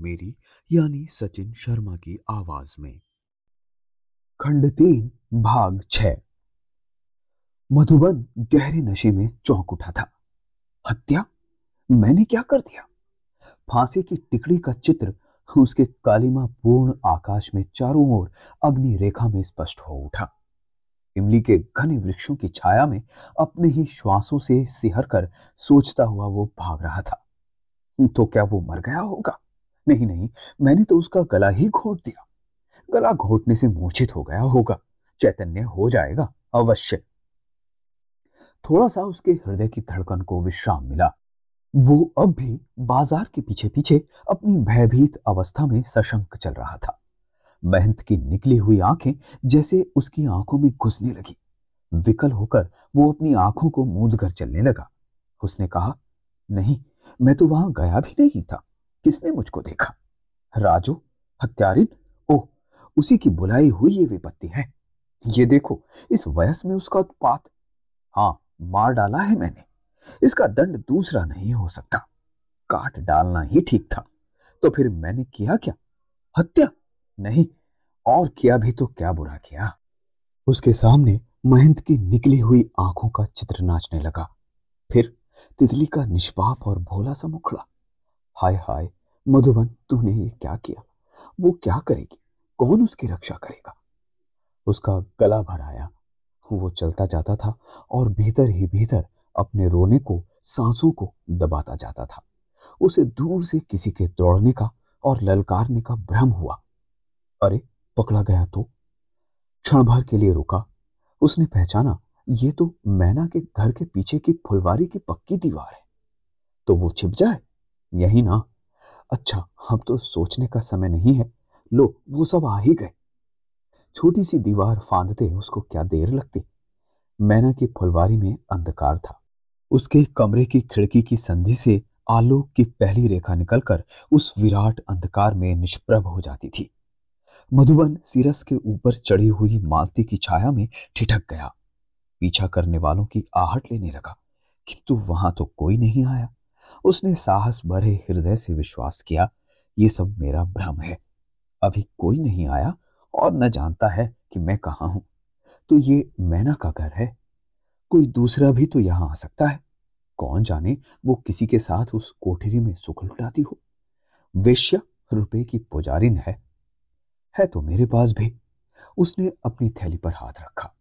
मेरी, यानी सचिन शर्मा की आवाज़ में। खंड तीन, भाग छ मधुबन गहरे नशे में चौंक उठा था। हत्या? मैंने क्या कर दिया? फांसी की टिकड़ी का चित्र उसके कालिमा पूर्ण आकाश में चारों ओर अग्नि रेखा में स्पष्ट हो उठा। इमली के घने वृक्षों की छाया में अपने ही श्वासों से सिहर कर सोचता हुआ वो भाग रहा था। तो क्या वो मर गया होगा? नहीं नहीं, मैंने तो उसका गला ही घोट दिया। गला घोटने से मूर्छित हो गया होगा। चैतन्य हो जाएगा अवश्य। थोड़ा सा उसके हृदय की धड़कन को विश्राम मिला। वो अब भी बाज़ार के पीछे पीछे अपनी भयभीत अवस्था में सशंक चल रहा था। महंत की निकली हुई आँखें जैसे उसकी आँखों में घुसने लगी। विकल होकर वो अपनी आँखों को मूंद कर चलने लगा। उसने कहा, नहीं, मैं तो वहाँ गया भी नहीं था। किसने मुझको देखा? राजू, हत्यारिन? ओह, उसी की बुलाई हुई ये विपत्ति है। ये देखो, इस वयस में उसका उत्पात। हाँ मार डाला है मैंने। इसका दंड दूसरा नहीं हो सकता। काट डालना ही ठीक था। तो फिर मैंने किया क्या? हत्या? नहीं, और किया भी तो क्या बुरा किया? उसके सामने महंत की निकली हुई आँखों का चित्र नाचने लगा। फिर तितली का निष्पाप और भोला सा मुखड़ा। हाय हाय मधुबन, तूने ये क्या किया? वो क्या करेगी? कौन उसकी रक्षा करेगा? उसका गला भर आया। वो चलता जाता था और भीतर ही भीतर अपने रोने को, सांसों को दबाता जाता था। उसे दूर से किसी के दौड़ने का और ललकारने का भ्रम हुआ। अरे, पकड़ा गया तो? क्षण भर के लिए रुका। उसने पहचाना, ये तो मैना के घर के पीछे की फुलवारी की पक्की दीवार है। तो वो छिप जाए? यही ना। अच्छा अब तो सोचने का समय नहीं है। लो, वो सब आ ही गए। छोटी सी दीवार फांदते उसको क्या देर लगती? मैना की फुलवारी में अंधकार था। उसके कमरे की खिड़की की संधि से आलोक की पहली रेखा निकलकर उस विराट अंधकार में निष्प्रभ हो जाती थी। मधुबन सिरस के ऊपर चढ़ी हुई मालती की छाया में ठिठक गया। पीछा करने वालों की आहट लेने लगा किंतु वहाँ तो कोई नहीं आया। उसने साहस भरे हृदय से विश्वास किया ये सब मेरा भ्रम है। अभी कोई नहीं आया और न जानता है कि मैं कहा हूँ। तो ये मैना का घर है। कोई दूसरा भी तो यहाँ आ सकता है। कौन जाने वो किसी के साथ उस कोठरी में सुख लुटाती हो। वेश्या रुपए की पुजारिन है। है तो मेरे पास भी। उसने अपनी थैली पर हाथ रखा।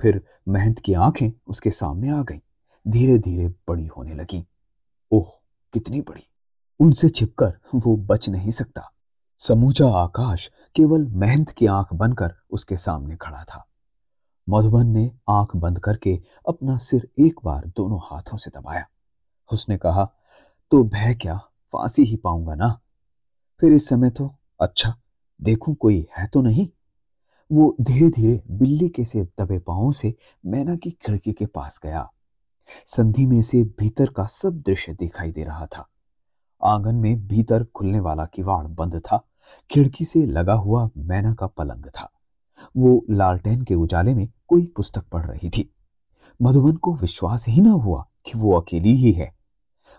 फिर महंत की आँखें उसके सामने आ गईं, धीरे धीरे बड़ी होने लगी। ओह, कितनी बड़ी। उनसे छिपकर वो बच नहीं सकता। समूचा आकाश केवल मेहनत की आँख बनकर उसके सामने खड़ा था। मधुबन ने आँख बंद करके अपना सिर एक बार दोनों हाथों से दबाया। उसने कहा तो भय क्या, फांसी ही पाऊँगा ना? फिर इस समय तो अच्छा देखूँ कोई है तो नहीं? वो धीरे धीरे बिल्ली के से दबे पांवों से मैना की खिड़की के पास गया। संधि में से भीतर का सब दृश्य दिखाई दे रहा था। आँगन में भीतर खुलने वाला किवाड़ बंद था। खिड़की से लगा हुआ मैना का पलंग था। वो लालटेन के उजाले में कोई पुस्तक पढ़ रही थी। मधुबन को विश्वास ही न हुआ कि वो अकेली ही है।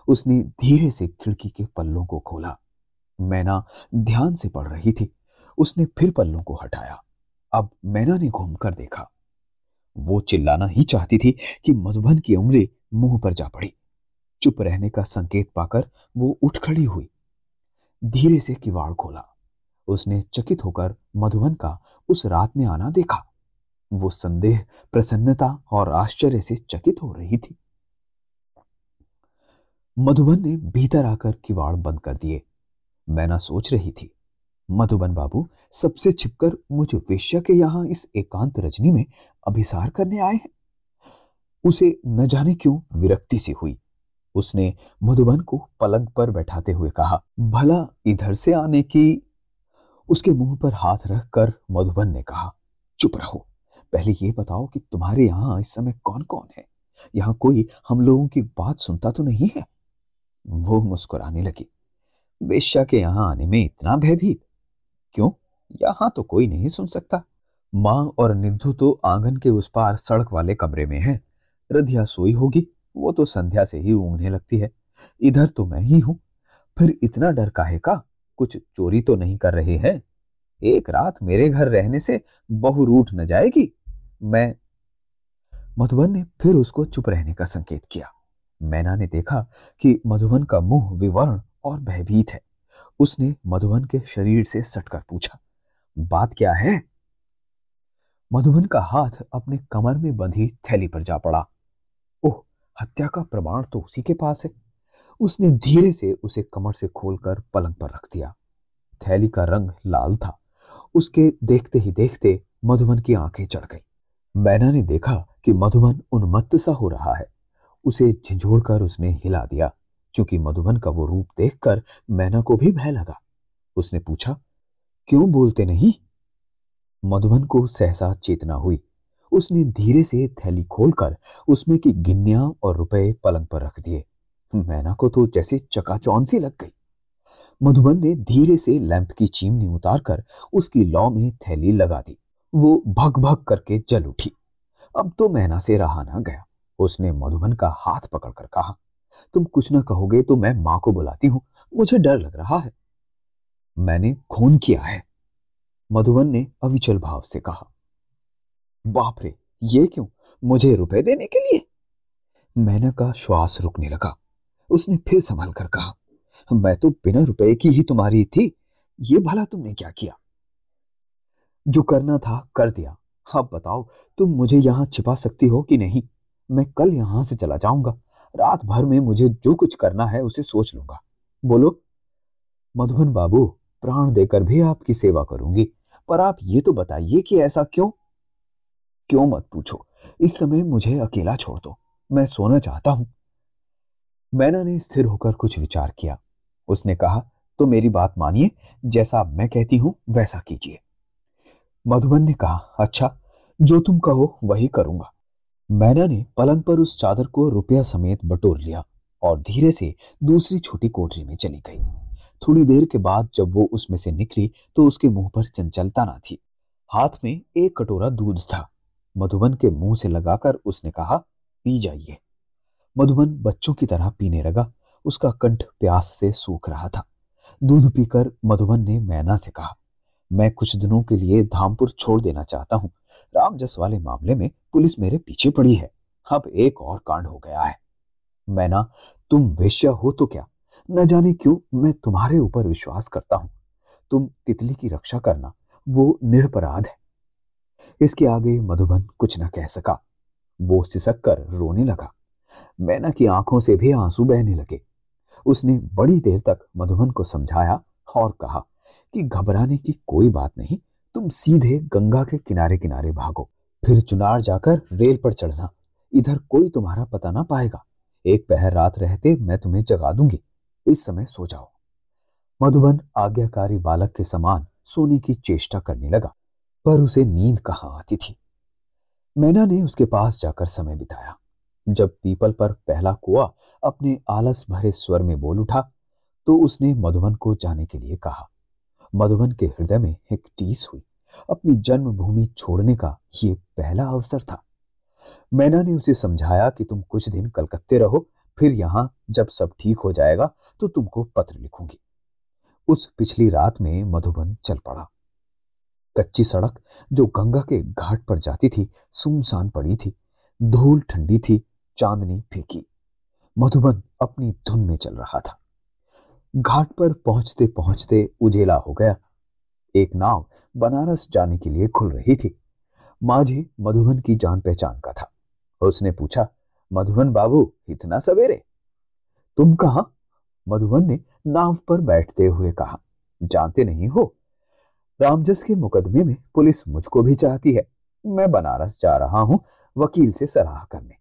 उसने धीरे से खिड़की के पल्लों को खोला। मैना ध्यान से पढ़ रही थी। उसने फिर पल्लों को हटाया। अब मैना ने घूमकर देखा। वो चिल्लाना ही चाहती थी कि मधुबन की उंगली मुँह पर जा पड़ी। चुप रहने का संकेत पाकर वो उठ खड़ी हुई। धीरे से किवाड़ खोला। उसने चकित होकर मधुबन का उस रात में आना देखा। वो संदेह, प्रसन्नता और आश्चर्य से चकित हो रही थी। मधुबन ने भीतर आकर किवाड़ बंद कर दिए। मैना सोच रही थी मधुबन बाबू सबसे छिपकर मुझ वेश्या के यहाँ इस एकांत रजनी में अभिसार करने आए हैं। उसे न जाने क्यों विरक्ति सी हुई। उसने मधुबन को पलंग पर बैठाते हुए कहा, भला इधर से आने की? उसके मुँह पर हाथ रखकर मधुबन ने कहा, चुप रहो। पहले ये बताओ कि तुम्हारे यहाँ इस समय कौन कौन है? यहाँ कोई हम लोगों की बात सुनता तो नहीं है? वो मुस्कुराने लगी। बेश्या के यहाँ आने में इतना भयभीत क्यों? यहाँ तो कोई नहीं सुन सकता। माँ और निधु तो आँगन के उस पार सड़क वाले कमरे में है। रधिया सोई होगी, वो तो संध्या से ही ऊँगने लगती है। इधर तो मैं ही हूँ। फिर इतना डर काहे का? कुछ चोरी तो नहीं कर रहे हैं। एक रात मेरे घर रहने से बहु रूठ न जाएगी। मैं मधुबन ने फिर उसको चुप रहने का संकेत किया। मैना ने देखा कि मधुबन का मुँह विवर्ण और भयभीत है। उसने मधुबन के शरीर से सटकर पूछा, बात क्या है? मधुबन का हाथ अपने कमर में बंधी थैली पर जा पड़ा। ओह, हत्या का प्रमाण तो उसी के पास है। उसने धीरे से उसे कमर से खोलकर पलंग पर रख दिया। थैली का रंग लाल था। उसके देखते ही देखते मधुबन की आँखें चढ़ गई। मैना ने देखा कि मधुबन उन्मत्त सा हो रहा है। उसे झिझोड़कर उसने हिला दिया। क्योंकि मधुबन का वो रूप देखकर मैना को भी भय लगा। उसने पूछा, क्यों बोलते नहीं? मधुबन को सहसा चेतना हुई। उसने धीरे से थैली खोलकर उसमें की गिन्निया और रुपए पलंग पर रख दिए। मैना को तो जैसे चकाचौन सी लग गई। मधुबन ने धीरे से लैंप की चिमनी उतारकर उसकी लौ में थैली लगा दी। वो भग भग करके जल उठी। अब तो मैना से रहा ना गया। उसने मधुबन का हाथ पकड़कर कहा तुम कुछ ना कहोगे तो मैं माँ को बुलाती हूँ। मुझे डर लग रहा है। मैंने खून किया है। मधुबन ने अविचल भाव से कहा, बाप रे, ये क्यों? मुझे रुपए देने के लिए? मैना का श्वास रुकने लगा। उसने फिर संभाल कर कहा, मैं तो बिना रुपए की ही तुम्हारी थी। ये भला तुमने क्या किया? जो करना था, कर दिया। अब बताओ, तुम मुझे यहाँ छिपा सकती हो कि नहीं? मैं कल यहाँ से चला जाऊँगा। रात भर में मुझे जो कुछ करना है उसे सोच लूँगा। बोलो, मधुबन बाबू, प्राण देकर भी आपकी सेवा करूँगी, पर आप ये तो बताइए कि ऐसा क्यों? क्यों मत पूछो, इस समय मुझे अकेला छोड़ दो, मैं सोना चाहता हूँ। मैना ने स्थिर होकर कुछ विचार किया। उसने कहा तो मेरी बात मानिए, जैसा मैं कहती हूँ, वैसा कीजिए। मधुबन ने कहा अच्छा जो तुम कहो, वही करूँगा। मैना ने पलंग पर उस चादर को रुपया समेत बटोर लिया और धीरे से दूसरी छोटी कोठरी में चली गई। थोड़ी देर के बाद जब वो उसमें से निकली तो उसके मुँह पर चंचलता ना थी। हाथ में एक कटोरा दूध था। मधुबन के मुँह से लगाकर उसने कहा, पी जाइए। मधुबन बच्चों की तरह पीने लगा। उसका कंठ प्यास से सूख रहा था। दूध पीकर मधुबन ने मैना से कहा मैं कुछ दिनों के लिए धामपुर छोड़ देना चाहता हूँ। रामजस वाले मामले में पुलिस मेरे पीछे पड़ी है। अब एक और कांड हो गया है। मैना, तुम वेश्या हो तो क्या? न जाने क्यों मैं तुम्हारे ऊपर विश्वास करता हूँ। तुम तितली की रक्षा करना, वो निरपराध है। इसके आगे मधुबन कुछ न कह सका। वो सिसक कर रोने लगा। मैना की आँखों से भी आँसू बहने लगे। उसने बड़ी देर तक मधुबन को समझाया और कहा कि घबराने की कोई बात नहीं, तुम सीधे गंगा के किनारे किनारे भागो, फिर चुनार जाकर रेल पर चढ़ना। इधर कोई तुम्हारा पता ना पाएगा। एक पहर रात रहते मैं तुम्हें जगा दूँगी। इस समय सो जाओ। मधुबन आज्ञाकारी बालक के समान सोने की चेष्टा करने लगा, पर उसे नींद कहाँ आती थी? मैना ने उसके पास जाकर समय बिताया। जब पीपल पर पहला कुआ अपने आलस भरे स्वर में बोल उठा तो उसने मधुबन को जाने के लिए कहा मधुबन के हृदय में एक टीस हुई। अपनी जन्मभूमि छोड़ने का यह पहला अवसर था। मैना ने उसे समझाया कि तुम कुछ दिन कलकत्ते रहो, फिर यहाँ जब सब ठीक हो जाएगा तो तुमको पत्र लिखूँगी। उस पिछली रात में मधुबन चल पड़ा। कच्ची सड़क जो गंगा के घाट पर जाती थी, सुनसान पड़ी थी। धूल ठंडी थी, चांदनी फीकी। मधुबन अपनी धुन में चल रहा था। घाट पर पहुँचते पहुँचते उजेला हो गया। एक नाव बनारस जाने के लिए खुल रही थी। माझी मधुबन की जान पहचान का था। उसने पूछा, मधुबन बाबू, इतना सवेरे? तुम कहा? मधुबन ने नाव पर बैठते हुए कहा, जानते नहीं हो? रामजस के मुकदमे में पुलिस मुझको भी चाहती है। मैं बनारस जा रहा हूँ वकील से सलाह करने।